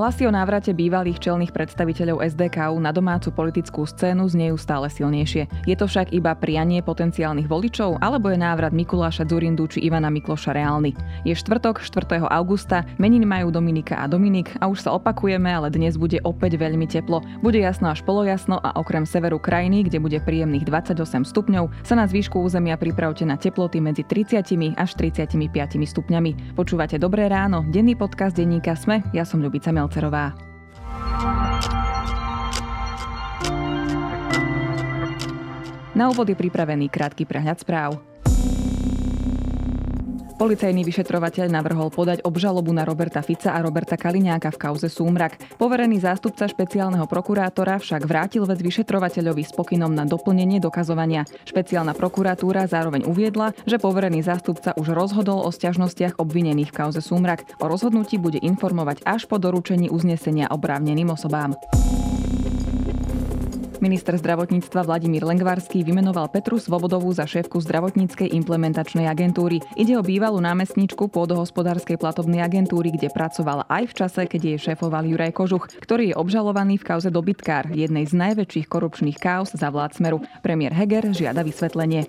Hlasy o návrate bývalých čelných predstaviteľov SDKU na domácu politickú scénu znejú stále silnejšie. Je to však iba prianie potenciálnych voličov, alebo je návrat Mikuláša Zurindu či Ivana Mikloša reálny. Je štvrtok, 4. augusta, meniny majú Dominika a Dominik a už sa opakujeme, ale dnes bude opäť veľmi teplo. Bude jasno až polojasno a okrem severu krajiny, kde bude príjemných 28 stupňov, sa na zvýšku územia pripravte na teploty medzi 30 až 35 stupňami. Počúvate Dobré ráno, denný podcast denníka Sme, ja som Ľubica Mel Balcerová. Na úvod je pripravený krátky prehľad správ. Policajný vyšetrovateľ navrhol podať obžalobu na Roberta Fica a Roberta Kaliňáka v kauze Súmrak. Poverený zástupca špeciálneho prokurátora však vrátil vec vyšetrovateľovi s pokynom na doplnenie dokazovania. Špeciálna prokuratúra zároveň uviedla, že poverený zástupca už rozhodol o sťažnostiach obvinených v kauze Súmrak. O rozhodnutí bude informovať až po doručení uznesenia oprávneným osobám. Minister zdravotníctva Vladimír Lengvarský vymenoval Petru Svobodovú za šéfku zdravotníckej implementačnej agentúry. Ide o bývalú námestničku pôdohospodárskej platobnej agentúry, kde pracovala aj v čase, keď jej šéfoval Juraj Kožuch, ktorý je obžalovaný v kauze dobytkár, jednej z najväčších korupčných kauz za vlád Smeru. Premiér Heger žiada vysvetlenie.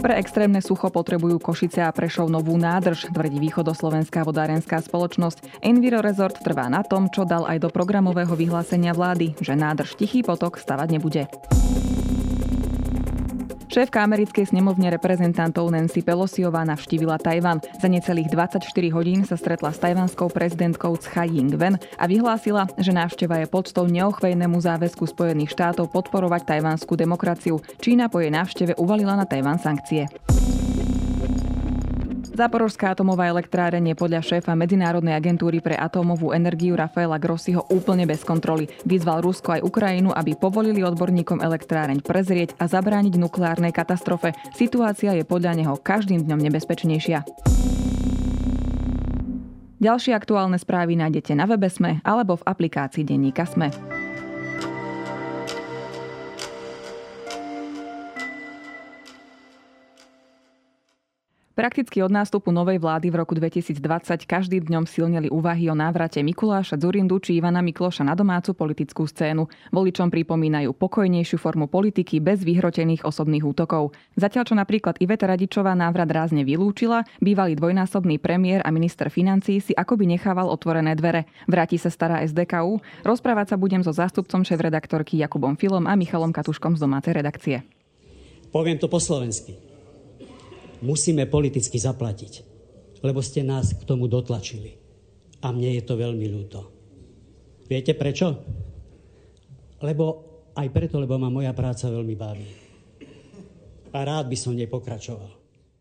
Pre extrémne sucho potrebujú Košice a Prešov novú nádrž, tvrdí východoslovenská vodárenská spoločnosť. Enviro Resort trvá na tom, čo dal aj do programového vyhlásenia vlády, že nádrž Tichý potok stavať nebude. Šéfka americkej snemovne reprezentantov Nancy Pelosiová navštívila Tajvan. Za necelých 24 hodín sa stretla s tajvanskou prezidentkou Tsai Ing-wen a vyhlásila, že návšteva je podstou neochvejnému záväzku Spojených štátov podporovať tajvanskú demokraciu. Čína po jej návšteve uvalila na Tajvan sankcie. Záporožská atomová elektráreň je podľa šéfa Medzinárodnej agentúry pre atómovú energiu Rafaela Grossiho úplne bez kontroly. Vyzval Rusko aj Ukrajinu, aby povolili odborníkom elektráreň prezrieť a zabrániť nukleárnej katastrofe. Situácia je podľa neho každým dňom nebezpečnejšia. Ďalšie aktuálne správy nájdete na webe Sme alebo v aplikácii Denníka Sme. Prakticky od nástupu novej vlády v roku 2020 každým dňom silnili úvahy o návrate Mikuláša Zurindu či Ivana Mikloša na domácu politickú scénu. Voličom pripomínajú pokojnejšiu formu politiky bez vyhrotených osobných útokov. Zatiaľ čo napríklad Iveta Radičová návrat rázne vylúčila, bývalý dvojnásobný premiér a minister financí si akoby nechával otvorené dvere. Vráti sa stará SDKU. Rozprávať sa budem so zástupcom šéf-redaktorky Jakubom Filom a Michalom Katuškom z domácej redakcie. Poviem to po slovensky musíme politicky zaplatiť, lebo ste nás k tomu dotlačili. A mne je to veľmi ľúto. Viete prečo? Lebo aj preto, lebo ma moja práca veľmi baví. A rád by som nej pokračoval.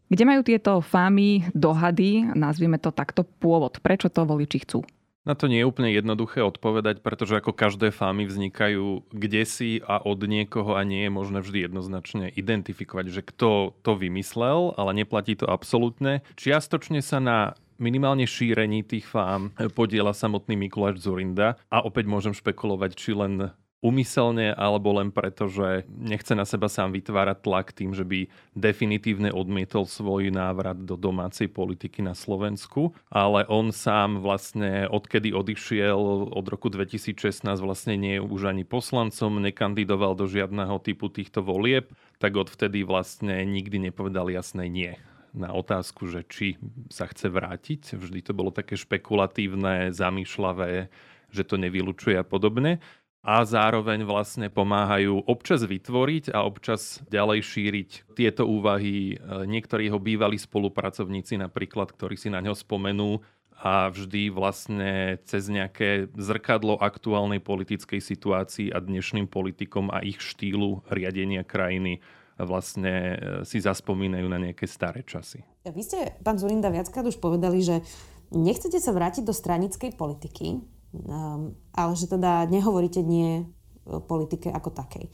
Kde majú tieto fámy, dohady, nazvime to takto, pôvod? Prečo to voliči chcú? Na to nie je úplne jednoduché odpovedať, pretože ako každé fámy vznikajú kde si a od niekoho a nie je možné vždy jednoznačne identifikovať, že kto to vymyslel, ale neplatí to absolútne. Čiastočne sa na minimálne šírení tých fám podiela samotný Mikuláš Zurinda a opäť môžem špekulovať, či len umyselne alebo len preto, že nechce na seba sám vytvárať tlak tým, že by definitívne odmietol svoj návrat do domácej politiky na Slovensku, ale on sám vlastne odkedy odišiel od roku 2016 vlastne nie je už ani poslancom, nekandidoval do žiadneho typu týchto volieb, tak odvtedy vlastne nikdy nepovedal jasné nie na otázku, že či sa chce vrátiť. Vždy to bolo také špekulatívne, zamýšľavé, že to nevylučuje a podobne a zároveň vlastne pomáhajú občas vytvoriť a občas ďalej šíriť tieto úvahy e, niektorí jeho bývalí spolupracovníci napríklad, ktorí si na ňo spomenú a vždy vlastne cez nejaké zrkadlo aktuálnej politickej situácii a dnešným politikom a ich štýlu riadenia krajiny vlastne e, si zaspomínajú na nejaké staré časy. Vy ste, pán Zurinda, viackrát už povedali, že nechcete sa vrátiť do stranickej politiky, Um, ale že teda nehovoríte nie politike ako takej.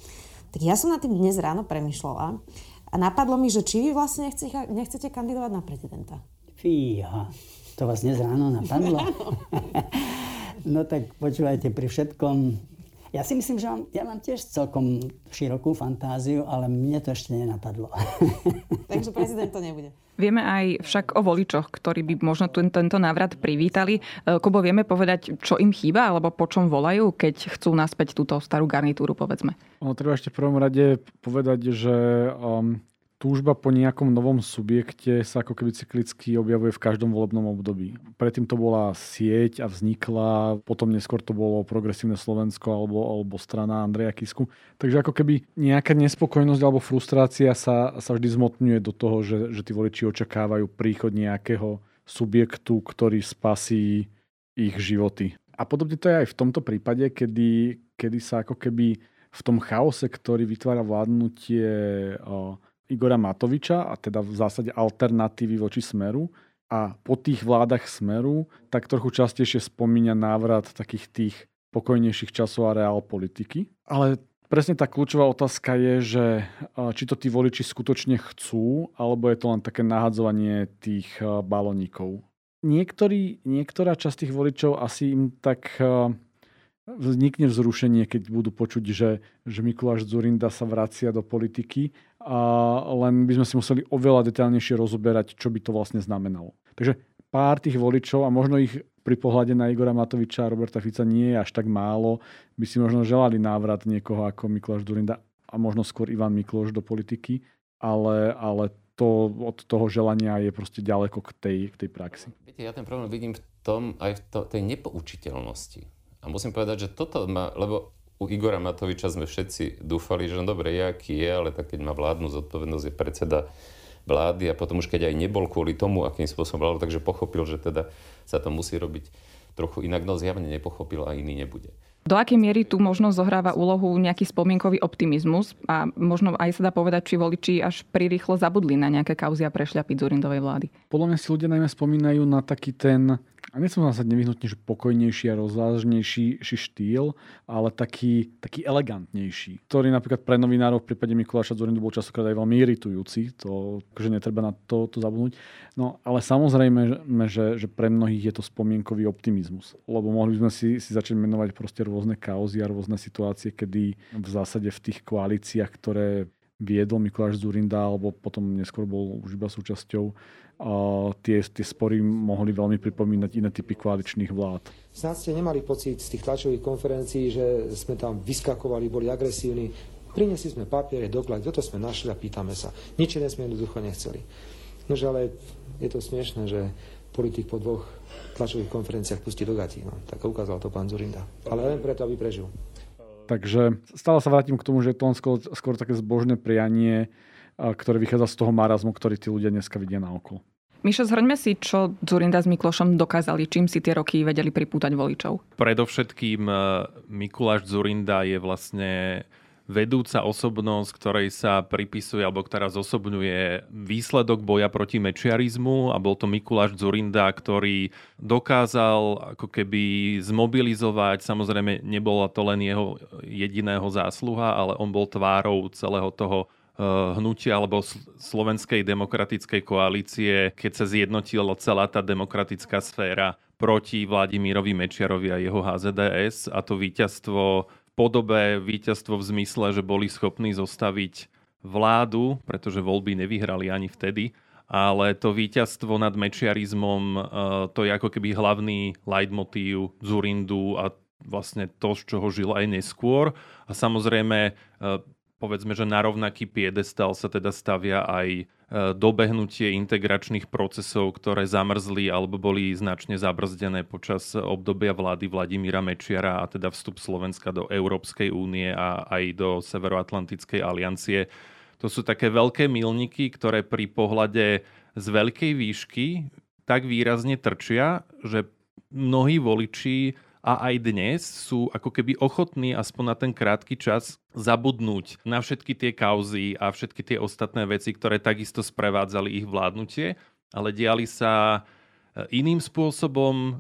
Tak ja som na tým dnes ráno premyšľala a napadlo mi, že či vy vlastne nechcete, nechcete kandidovať na prezidenta. Fíha, to vás dnes ráno napadlo? no tak počúvajte, pri všetkom Ja si myslím, že mám, ja mám tiež celkom širokú fantáziu, ale mne to ešte nenapadlo. Takže prezident to nebude. Vieme aj však o voličoch, ktorí by možno ten, tento návrat privítali. E, Kubo, vieme povedať, čo im chýba, alebo po čom volajú, keď chcú naspäť túto starú garnitúru, povedzme? No, treba ešte v prvom rade povedať, že um, túžba po nejakom novom subjekte sa ako keby cyklicky objavuje v každom volebnom období. Predtým to bola sieť a vznikla, potom neskôr to bolo progresívne Slovensko alebo, alebo strana Andreja Kisku. Takže ako keby nejaká nespokojnosť alebo frustrácia sa, sa vždy zmotňuje do toho, že, že tí voliči očakávajú príchod nejakého subjektu, ktorý spasí ich životy. A podobne to je aj v tomto prípade, kedy, kedy sa ako keby v tom chaose, ktorý vytvára vládnutie Igora Matoviča, a teda v zásade alternatívy voči Smeru, a po tých vládach Smeru, tak trochu častejšie spomína návrat takých tých pokojnejších časov a reál politiky. Ale presne tá kľúčová otázka je, že či to tí voliči skutočne chcú, alebo je to len také nahadzovanie tých baloníkov. Niektorý, niektorá časť tých voličov asi im tak vznikne vzrušenie, keď budú počuť, že, že Mikuláš Zurinda sa vracia do politiky a len by sme si museli oveľa detailnejšie rozoberať, čo by to vlastne znamenalo. Takže pár tých voličov a možno ich pri pohľade na Igora Matoviča a Roberta Fica nie je až tak málo, by si možno želali návrat niekoho ako Mikuláš Zurinda a možno skôr Ivan Mikloš do politiky, ale, ale to od toho želania je proste ďaleko k tej, k tej praxi. Viete, ja ten problém vidím v tom, aj v to, tej nepoučiteľnosti a musím povedať, že toto má, lebo u Igora Matoviča sme všetci dúfali, že no dobre, je aký je, ale tak keď má vládnu zodpovednosť, je predseda vlády a potom už keď aj nebol kvôli tomu, akým spôsobom vládol, takže pochopil, že teda sa to musí robiť trochu inak, no zjavne nepochopil a iný nebude. Do akej miery tu možno zohráva úlohu nejaký spomienkový optimizmus a možno aj sa dá povedať, či voliči až prirýchlo zabudli na nejaké kauzy a prešľapy Zurindovej vlády? Podľa mňa si ľudia najmä spomínajú na taký ten a nie som zase nevyhnutne, že pokojnejší a rozvážnejší štýl, ale taký, taký elegantnejší, ktorý napríklad pre novinárov v prípade Mikuláša Zorindu bol častokrát aj veľmi iritujúci, to, že netreba na to, to zabudnúť. No ale samozrejme, že, že pre mnohých je to spomienkový optimizmus, lebo mohli by sme si, si začať menovať proste rôzne kauzy a rôzne situácie, kedy v zásade v tých koalíciách, ktoré viedol Mikuláš Zurinda, alebo potom neskôr bol už iba súčasťou tie, tie spory mohli veľmi pripomínať iné typy koaličných vlád. Snad ste nemali pocit z tých tlačových konferencií, že sme tam vyskakovali, boli agresívni. Prinesli sme papiere, doklad, toto sme našli a pýtame sa. Nič iné sme jednoducho nechceli. Nože ale je to smiešne, že politik po dvoch tlačových konferenciách pustí do gatí. No, tak ukázal to pán Zurinda. Ale len preto, aby prežil. Takže stále sa vrátim k tomu, že je to skôr, skôr také zbožné prianie ktoré vychádza z toho marazmu, ktorý tí ľudia dneska vidia na okolo. Mišo, zhrňme si, čo Zurinda s Miklošom dokázali, čím si tie roky vedeli pripútať voličov. Predovšetkým e, Mikuláš Zurinda je vlastne vedúca osobnosť, ktorej sa pripisuje alebo ktorá zosobňuje výsledok boja proti mečiarizmu a bol to Mikuláš Zurinda, ktorý dokázal ako keby zmobilizovať, samozrejme nebola to len jeho jediného zásluha, ale on bol tvárou celého toho hnutia alebo slovenskej demokratickej koalície, keď sa zjednotila celá tá demokratická sféra proti Vladimírovi Mečiarovi a jeho HZDS a to víťazstvo v podobe, víťazstvo v zmysle, že boli schopní zostaviť vládu, pretože voľby nevyhrali ani vtedy, ale to víťazstvo nad mečiarizmom, eh, to je ako keby hlavný leitmotív Zurindu a vlastne to, z čoho žil aj neskôr. A samozrejme eh, povedzme, že na rovnaký piedestal sa teda stavia aj e, dobehnutie integračných procesov, ktoré zamrzli alebo boli značne zabrzdené počas obdobia vlády Vladimíra Mečiara a teda vstup Slovenska do Európskej únie a aj do Severoatlantickej aliancie. To sú také veľké milníky, ktoré pri pohľade z veľkej výšky tak výrazne trčia, že mnohí voliči a aj dnes sú ako keby ochotní aspoň na ten krátky čas zabudnúť na všetky tie kauzy a všetky tie ostatné veci, ktoré takisto sprevádzali ich vládnutie, ale diali sa e, iným spôsobom. E,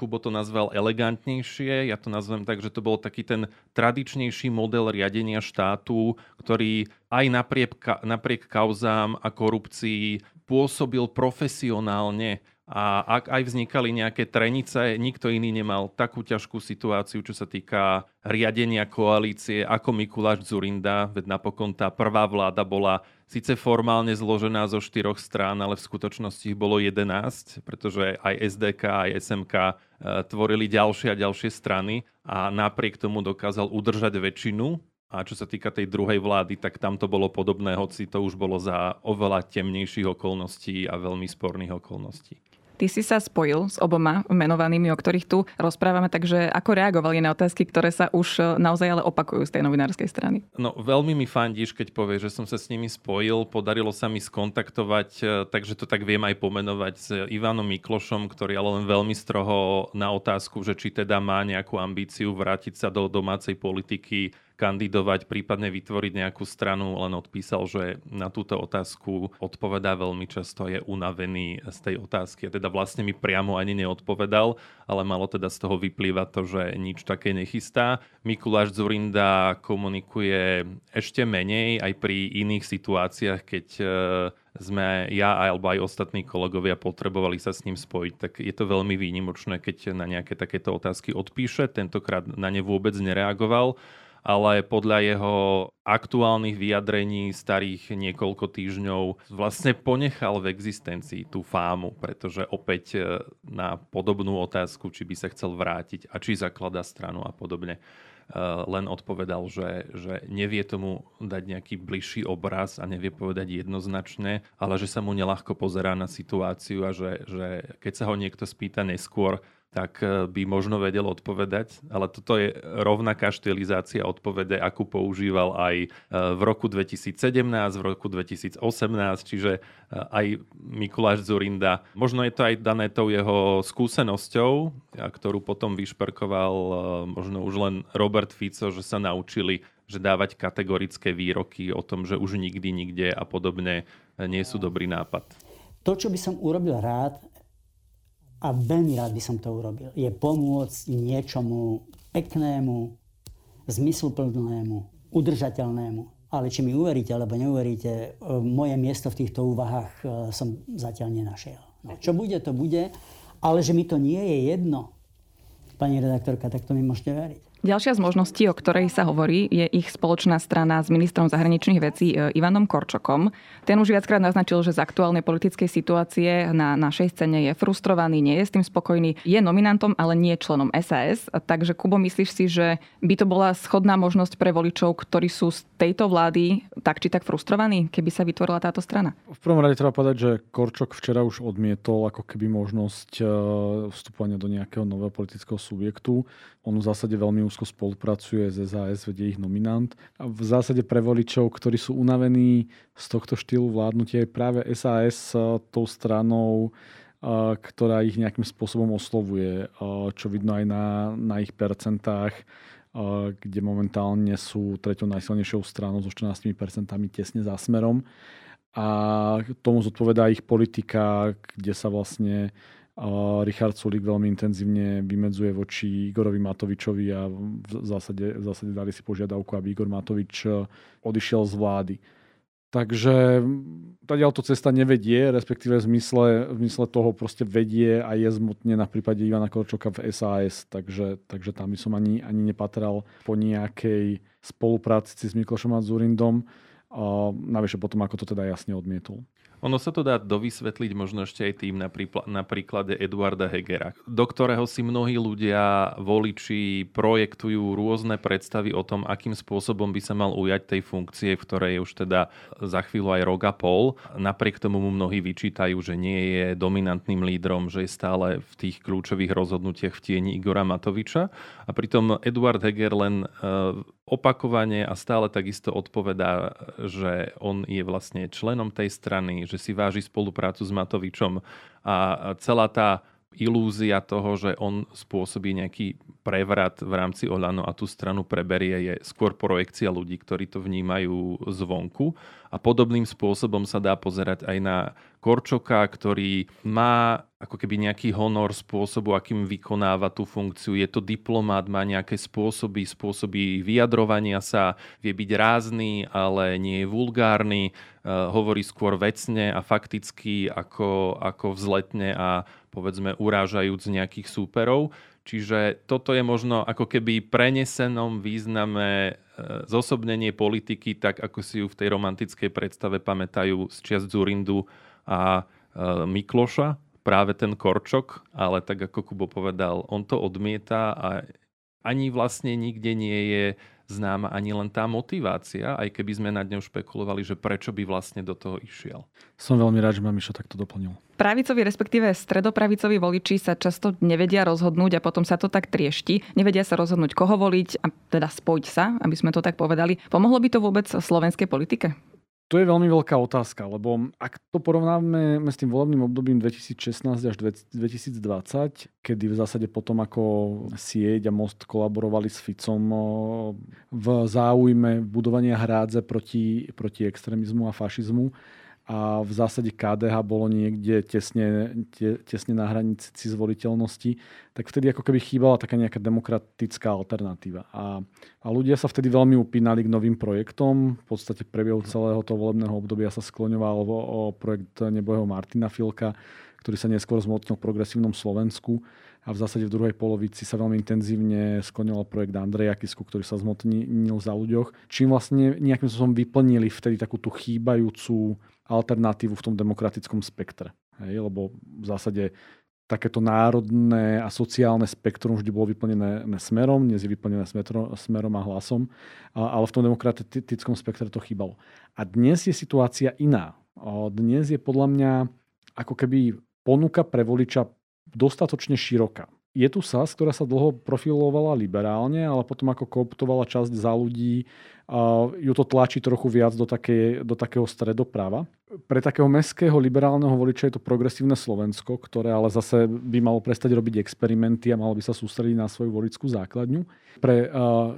Kubo to nazval elegantnejšie. Ja to nazvem tak, že to bol taký ten tradičnejší model riadenia štátu, ktorý aj napriek, napriek kauzám a korupcii pôsobil profesionálne a ak aj vznikali nejaké trenice, nikto iný nemal takú ťažkú situáciu, čo sa týka riadenia koalície ako Mikuláš Zurinda, veď napokon tá prvá vláda bola síce formálne zložená zo štyroch strán, ale v skutočnosti ich bolo 11, pretože aj SDK, aj SMK e, tvorili ďalšie a ďalšie strany a napriek tomu dokázal udržať väčšinu a čo sa týka tej druhej vlády, tak tam to bolo podobné, hoci to už bolo za oveľa temnejších okolností a veľmi sporných okolností. Ty si sa spojil s oboma menovanými, o ktorých tu rozprávame, takže ako reagovali na otázky, ktoré sa už e, naozaj ale opakujú z tej novinárskej strany? No veľmi mi fandíš, keď povieš, že som sa s nimi spojil. Podarilo sa mi skontaktovať, e, takže to tak viem aj pomenovať s Ivanom Miklošom, ktorý ale len veľmi stroho na otázku, že či teda má nejakú ambíciu vrátiť sa do domácej politiky kandidovať, prípadne vytvoriť nejakú stranu, len odpísal, že na túto otázku odpovedá veľmi často, je unavený z tej otázky. A teda vlastne mi priamo ani neodpovedal, ale malo teda z toho vyplývať to, že nič také nechystá. Mikuláš Zurinda komunikuje ešte menej aj pri iných situáciách, keď e, sme ja alebo aj ostatní kolegovia potrebovali sa s ním spojiť, tak je to veľmi výnimočné, keď na nejaké takéto otázky odpíše. Tentokrát na ne vôbec nereagoval ale podľa jeho aktuálnych vyjadrení starých niekoľko týždňov vlastne ponechal v existencii tú fámu, pretože opäť e, na podobnú otázku, či by sa chcel vrátiť a či zaklada stranu a podobne, e, len odpovedal, že, že nevie tomu dať nejaký bližší obraz a nevie povedať jednoznačne, ale že sa mu nelahko pozerá na situáciu a že, že keď sa ho niekto spýta neskôr, tak e, by možno vedel odpovedať, ale toto je rovnaká štilizácia odpovede, akú používal aj e, v roku 2017, v roku 2018, čiže e, aj Mikuláš Zurinda. Možno je to aj dané tou jeho skúsenosťou, ktorú potom vyšperkoval možno už len Robert Fico, že sa naučili že dávať kategorické výroky o tom, že už nikdy, nikde a podobne nie sú dobrý nápad. To, čo by som urobil rád, a veľmi rád by som to urobil, je pomôcť niečomu peknému, zmysluplnému, udržateľnému. Ale či mi uveríte alebo neuveríte, e, moje miesto v týchto úvahách e, som zatiaľ nenašiel. No, čo bude, to bude. Ale že mi to nie je jedno, pani redaktorka, tak to mi môžete veriť. Ďalšia z možností, o ktorej sa hovorí, je ich spoločná strana s ministrom zahraničných vecí e, Ivanom Korčokom. Ten už viackrát naznačil, že z aktuálnej politickej situácie na našej scéne je frustrovaný, nie je s tým spokojný, je nominantom, ale nie členom SAS. Takže Kubo, myslíš si, že by to bola schodná možnosť pre voličov, ktorí sú z tejto vlády tak či tak frustrovaní, keby sa vytvorila táto strana? V prvom rade treba povedať, že Korčok včera už odmietol ako keby možnosť e, vstupovania do nejakého nového politického subjektu. On v zásade veľmi úzko spolupracuje s SAS, vedie ich nominant. A v zásade pre voličov, ktorí sú unavení z tohto štýlu vládnutia, je práve SAS tou stranou, ktorá ich nejakým spôsobom oslovuje, čo vidno aj na, na ich percentách, kde momentálne sú treťou najsilnejšou stranou so 14% tesne za smerom. A tomu zodpovedá ich politika, kde sa vlastne Richard Sulik veľmi intenzívne vymedzuje voči Igorovi Matovičovi a v zásade, v zásade dali si požiadavku, aby Igor Matovič e, odišiel z vlády. Takže tadiaľ to cesta nevedie, respektíve v zmysle, v zmysle toho proste vedie a je zmutne na prípade Ivana Korčoka v SAS, takže, takže tam by som ani, ani nepatral po nejakej spolupráci s Miklošom a Zurindom. A navyše potom, ako to teda jasne odmietol. Ono sa to dá dovysvetliť možno ešte aj tým na, prípla- na príklade Eduarda Hegera, do ktorého si mnohí ľudia, voliči projektujú rôzne predstavy o tom, akým spôsobom by sa mal ujať tej funkcie, v ktorej už teda za chvíľu aj rok a pol. Napriek tomu mu mnohí vyčítajú, že nie je dominantným lídrom, že je stále v tých kľúčových rozhodnutiach v tieni Igora Matoviča. A pritom Eduard Heger len uh, opakovane a stále takisto odpovedá, že on je vlastne členom tej strany, že si váži spoluprácu s Matovičom. A celá tá ilúzia toho, že on spôsobí nejaký prevrat v rámci Olano a tú stranu preberie, je skôr projekcia ľudí, ktorí to vnímajú zvonku. A podobným spôsobom sa dá pozerať aj na Korčoka, ktorý má ako keby nejaký honor spôsobu, akým vykonáva tú funkciu. Je to diplomát, má nejaké spôsoby, spôsoby vyjadrovania sa, vie byť rázny, ale nie je vulgárny, uh, hovorí skôr vecne a fakticky, ako, ako vzletne a povedzme urážajúc nejakých súperov. Čiže toto je možno ako keby prenesenom význame e, zosobnenie politiky, tak ako si ju v tej romantickej predstave pamätajú z čias Zurindu a e, Mikloša, práve ten Korčok, ale tak ako Kubo povedal, on to odmieta a ani vlastne nikde nie je známa ani len tá motivácia, aj keby sme nad ňou špekulovali, že prečo by vlastne do toho išiel. Som veľmi rád, že ma Mišo takto doplnil. Pravicovi, respektíve stredopravicovi voliči sa často nevedia rozhodnúť a potom sa to tak triešti. Nevedia sa rozhodnúť, koho voliť a teda spojiť sa, aby sme to tak povedali. Pomohlo by to vôbec slovenskej politike? To je veľmi veľká otázka, lebo ak to porovnáme s tým volebným obdobím 2016 až 2020, kedy v zásade potom ako sieť a most kolaborovali s Ficom v záujme budovania hrádze proti, proti extrémizmu a fašizmu, a v zásade KDH bolo niekde tesne, te, tesne na hranici zvoliteľnosti, tak vtedy ako keby chýbala taká nejaká demokratická alternatíva. A, a ľudia sa vtedy veľmi upínali k novým projektom. V podstate priebehu celého toho volebného obdobia sa skloňoval o, o projekt nebojeho Martina Filka, ktorý sa neskôr zmotnil v progresívnom Slovensku a v zásade v druhej polovici sa veľmi intenzívne skloňoval projekt Andreja Kisku, ktorý sa zmotnil za ľuďoch, čím vlastne nejakým spôsobom vyplnili vtedy takú tú chýbajúcu alternatívu v tom demokratickom spektre. Hej, lebo v zásade takéto národné a sociálne spektrum vždy bolo vyplnené smerom, dnes je vyplnené smerom a hlasom, ale v tom demokratickom spektre to chýbalo. A dnes je situácia iná. Dnes je podľa mňa ako keby ponuka pre voliča dostatočne široká je tu SAS, ktorá sa dlho profilovala liberálne, ale potom ako kooptovala časť za ľudí, ju to tlačí trochu viac do, také, do takého stredoprava. Pre takého mestského liberálneho voliča je to progresívne Slovensko, ktoré ale zase by malo prestať robiť experimenty a malo by sa sústrediť na svoju voličskú základňu. Pre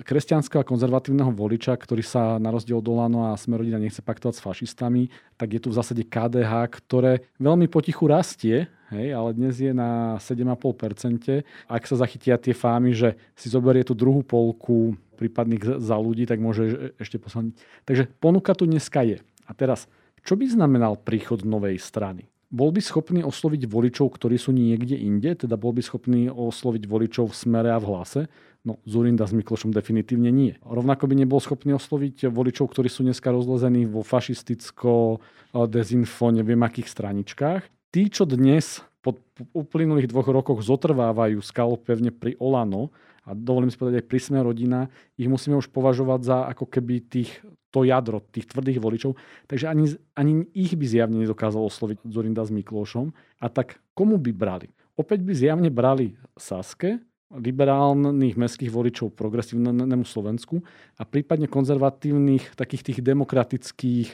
kresťanského a konzervatívneho voliča, ktorý sa na rozdiel od Olano a Smerodina nechce paktovať s fašistami, tak je tu v zásade KDH, ktoré veľmi potichu rastie, hej, ale dnes je na 7,5%. Ak sa zachytia tie fámy, že si zoberie tú druhú polku prípadných za ľudí, tak môže ešte poslať. Takže ponuka tu dneska je. A teraz, čo by znamenal príchod novej strany? Bol by schopný osloviť voličov, ktorí sú niekde inde, teda bol by schopný osloviť voličov v smere a v hlase? No, Zurinda s Miklošom definitívne nie. Rovnako by nebol schopný osloviť voličov, ktorí sú dneska rozlezení vo fašisticko, dezinfo, neviem akých straničkách tí, čo dnes po uplynulých dvoch rokoch zotrvávajú skalo pevne pri Olano, a dovolím si povedať aj pri Sme rodina, ich musíme už považovať za ako keby tých, to jadro tých tvrdých voličov. Takže ani, ani ich by zjavne nedokázal osloviť Zorinda s Miklošom. A tak komu by brali? Opäť by zjavne brali Saske, liberálnych mestských voličov progresívnemu Slovensku a prípadne konzervatívnych takých tých demokratických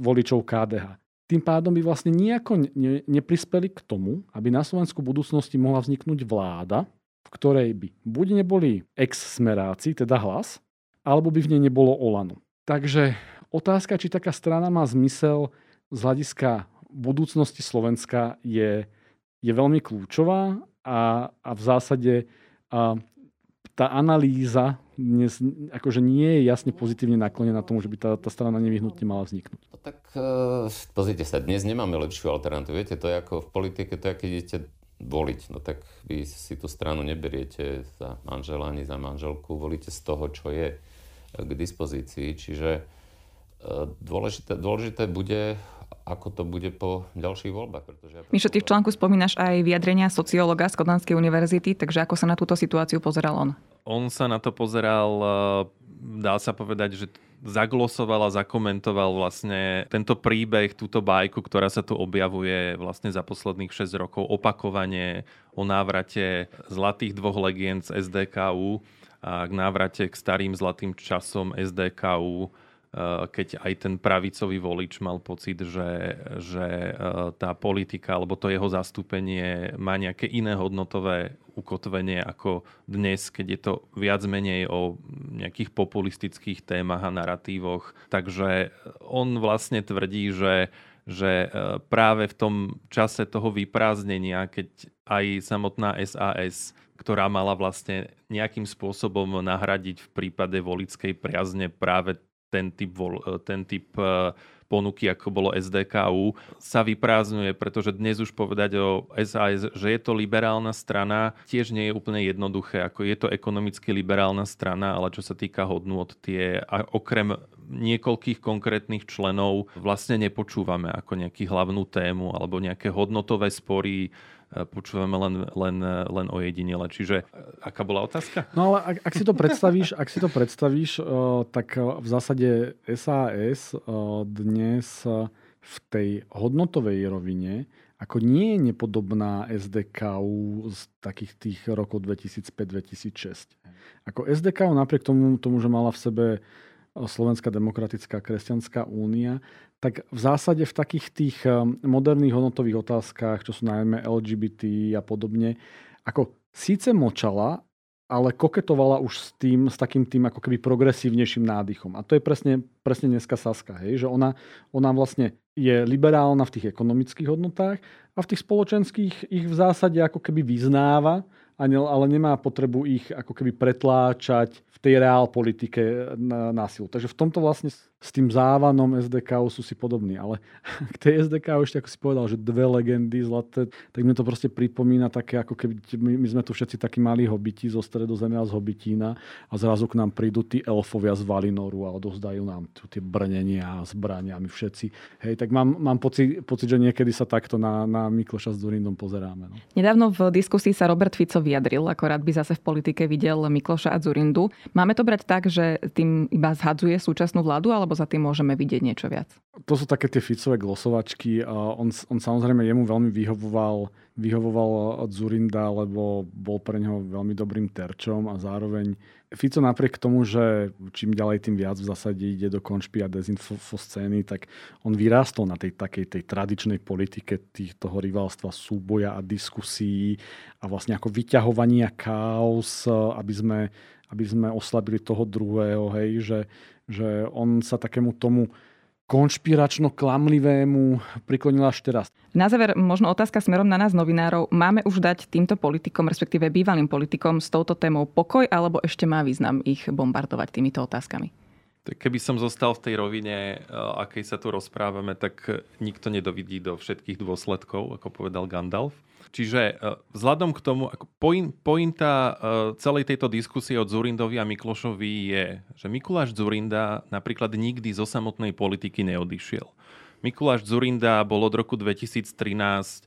voličov KDH tým pádom by vlastne nejako ne, neprispeli k tomu, aby na Slovensku v budúcnosti mohla vzniknúť vláda, v ktorej by buď neboli ex-smeráci, teda hlas, alebo by v nej nebolo Olano. Takže otázka, či taká strana má zmysel z hľadiska budúcnosti Slovenska je, je veľmi kľúčová a, a v zásade a, tá analýza dnes akože nie je jasne pozitívne naklonená tomu, že by tá, tá strana nevyhnutne mala vzniknúť. No tak uh, pozrite sa, dnes nemáme lepšiu alternatívu. Viete, to je ako v politike, to je, keď idete voliť, no tak vy si tú stranu neberiete za manžela ani za manželku, volíte z toho, čo je k dispozícii. Čiže uh, dôležité, dôležité bude ako to bude po ďalších voľbách. Pretože ja Mišo, ty v článku spomínaš aj vyjadrenia sociológa z Kodanskej univerzity, takže ako sa na túto situáciu pozeral on? On sa na to pozeral, eh, dá sa povedať, že zaglosoval a zakomentoval vlastne tento príbeh, túto bajku, ktorá sa tu objavuje vlastne za posledných 6 rokov opakovane o návrate zlatých dvoch legend z SDKU a k návrate k starým zlatým časom SDKU keď aj ten pravicový volič mal pocit, že, že eh, tá politika alebo to jeho zastúpenie má nejaké iné hodnotové ukotvenie ako dnes, keď je to viac menej o nejakých populistických témach a narratívoch. Takže on vlastne tvrdí, že že e, práve v tom čase toho vyprázdnenia, keď aj samotná SAS, ktorá mala vlastne nejakým spôsobom nahradiť v prípade volickej priazne práve ten typ, e, ten typ e, ponuky, ako bolo SDKU, sa vyprázdňuje, pretože dnes už povedať o SAS, že je to liberálna strana, tiež nie je úplne jednoduché. Ako je to ekonomicky liberálna strana, ale čo sa týka hodnôt, tie a okrem niekoľkých konkrétnych členov vlastne nepočúvame ako nejakú hlavnú tému alebo nejaké hodnotové spory počúvame len, len, len o jedinele. Čiže aká bola otázka? No ale ak, ak si to predstavíš, ak si to predstavíš, tak v zásade SAS dnes v tej hodnotovej rovine ako nie je nepodobná SDKU z takých tých rokov 2005-2006. Ako SDKU napriek tomu, tomu, že mala v sebe Slovenská demokratická kresťanská únia, tak v zásade v takých tých eh, moderných hodnotových otázkach, čo sú najmä LGBT a podobne, ako síce močala, ale koketovala už s tým, s takým tým ako keby progresívnejším nádychom. A to je presne, presne dneska Saska, hej? že ona, ona vlastne je liberálna v tých ekonomických hodnotách a v tých spoločenských ich v zásade ako keby vyznáva, ale nemá potrebu ich ako keby pretláčať v tej reál politike na, na silu. Takže v tomto vlastne s tým závanom SDK sú si podobní. Ale k tej SDK ešte ako si povedal, že dve legendy zlaté, tak mne to proste pripomína také, ako keby my, sme tu všetci takí malí hobiti zo stredozemia z hobitína a zrazu k nám prídu tí elfovia z Valinoru a odovzdajú nám tu tie brnenia a zbrania my všetci. Hej, tak mám, mám pocit, pocit, že niekedy sa takto na, na Mikloša s Durindom pozeráme. No. Nedávno v diskusii sa Robert Fico vyjadril, ako rád by zase v politike videl Mikloša a Zurindu. Máme to brať tak, že tým iba zhadzuje súčasnú vládu, alebo alebo za tým môžeme vidieť niečo viac? To sú také tie Ficové glosovačky. On, on samozrejme jemu veľmi vyhovoval, vyhovoval od Zurinda, lebo bol pre neho veľmi dobrým terčom a zároveň Fico napriek tomu, že čím ďalej tým viac v zásade ide do konšpy a dezinfo scény, tak on vyrástol na tej takej tej tradičnej politike tých, toho rivalstva, súboja a diskusí a vlastne ako vyťahovania chaos, aby sme, aby sme oslabili toho druhého, hej, že že on sa takému tomu konšpiračno-klamlivému priklonil až teraz. Na záver možno otázka smerom na nás novinárov. Máme už dať týmto politikom, respektíve bývalým politikom s touto témou pokoj, alebo ešte má význam ich bombardovať týmito otázkami? Keby som zostal v tej rovine, eh, akej sa tu rozprávame, tak nikto nedovidí do všetkých dôsledkov, ako povedal Gandalf. Čiže e, vzhľadom k tomu, ako pointa e, celej tejto diskusie od Zurindovi a Miklošovi je, že Mikuláš Zurinda napríklad nikdy zo samotnej politiky neodišiel. Mikuláš Zurinda bol od roku 2013 e,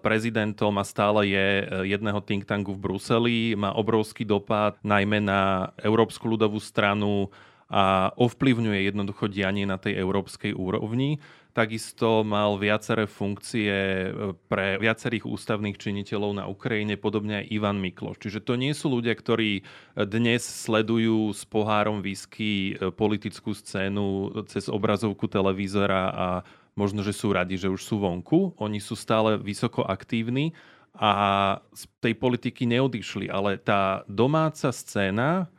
prezidentom a stále je jedného think tanku v Bruseli. Má obrovský dopad najmä na Európsku ľudovú stranu a ovplyvňuje jednoducho dianie na tej európskej úrovni. Takisto mal viaceré funkcie e, pre viacerých ústavných činiteľov na Ukrajine, podobne aj Ivan Mikloš. Čiže to nie sú ľudia, ktorí dnes sledujú s pohárom whisky e, politickú scénu cez obrazovku televízora a možno, že sú radi, že už sú vonku. Oni sú stále vysoko aktívni a z tej politiky neodišli, ale tá domáca scéna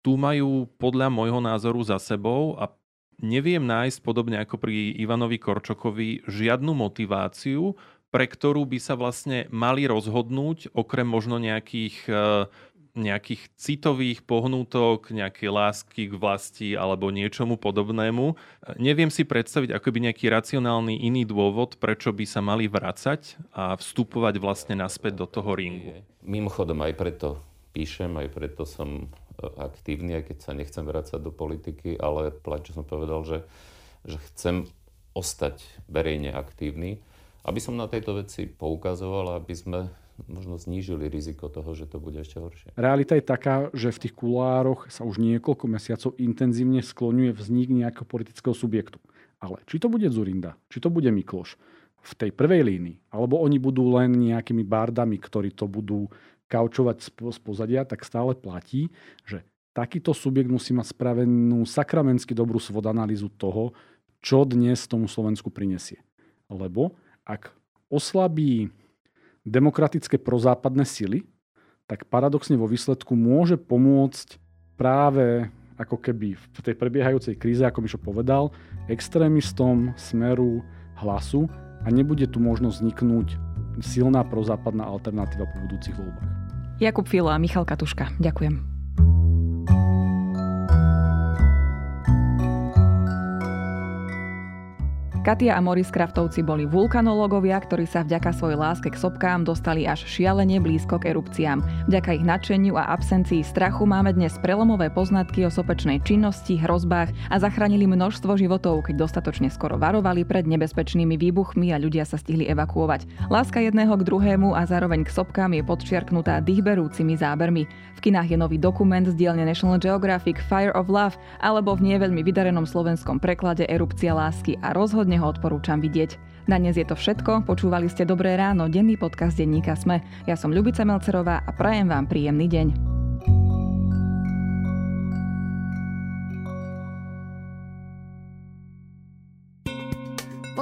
tu majú podľa môjho názoru za sebou a neviem nájsť, podobne ako pri Ivanovi Korčokovi, žiadnu motiváciu, pre ktorú by sa vlastne mali rozhodnúť, okrem možno nejakých, e, nejakých citových pohnútok, nejakej lásky k vlasti alebo niečomu podobnému. Neviem si predstaviť ako by nejaký racionálny iný dôvod, prečo by sa mali vracať a vstupovať vlastne naspäť do toho ringu. Mimochodom aj preto píšem, aj preto som aktívny, aj keď sa nechcem vrácať do politiky, ale čo som povedal, že, že chcem ostať verejne aktívny, aby som na tejto veci poukazoval, aby sme možno znížili riziko toho, že to bude ešte horšie. Realita je taká, že v tých kulároch sa už niekoľko mesiacov intenzívne skloňuje vznik nejakého politického subjektu. Ale či to bude Zurinda, či to bude Mikloš v tej prvej línii, alebo oni budú len nejakými bardami, ktorí to budú kaučovať z pozadia, tak stále platí, že takýto subjekt musí mať spravenú sakramensky dobrú svod analýzu toho, čo dnes tomu Slovensku prinesie. Lebo ak oslabí demokratické prozápadné sily, tak paradoxne vo výsledku môže pomôcť práve ako keby v tej prebiehajúcej kríze, ako Mišo povedal, extrémistom smeru hlasu a nebude tu možnosť vzniknúť silná prozápadná alternatíva po budúcich voľbách. Jakub Fila a Michal Katuška. Ďakujem. Katia a Moris Kraftovci boli vulkanológovia, ktorí sa vďaka svojej láske k sopkám dostali až šialene blízko k erupciám. Vďaka ich nadšeniu a absencii strachu máme dnes prelomové poznatky o sopečnej činnosti, hrozbách a zachránili množstvo životov, keď dostatočne skoro varovali pred nebezpečnými výbuchmi a ľudia sa stihli evakuovať. Láska jedného k druhému a zároveň k sopkám je podčiarknutá dýchberúcimi zábermi. V kinách je nový dokument z dielne National Geographic Fire of Love alebo v nie veľmi vydarenom slovenskom preklade Erupcia lásky a rozhodne ho odporúčam vidieť. Na dnes je to všetko, počúvali ste Dobré ráno, denný podcast denníka Sme. Ja som Ľubica Melcerová a prajem vám príjemný deň.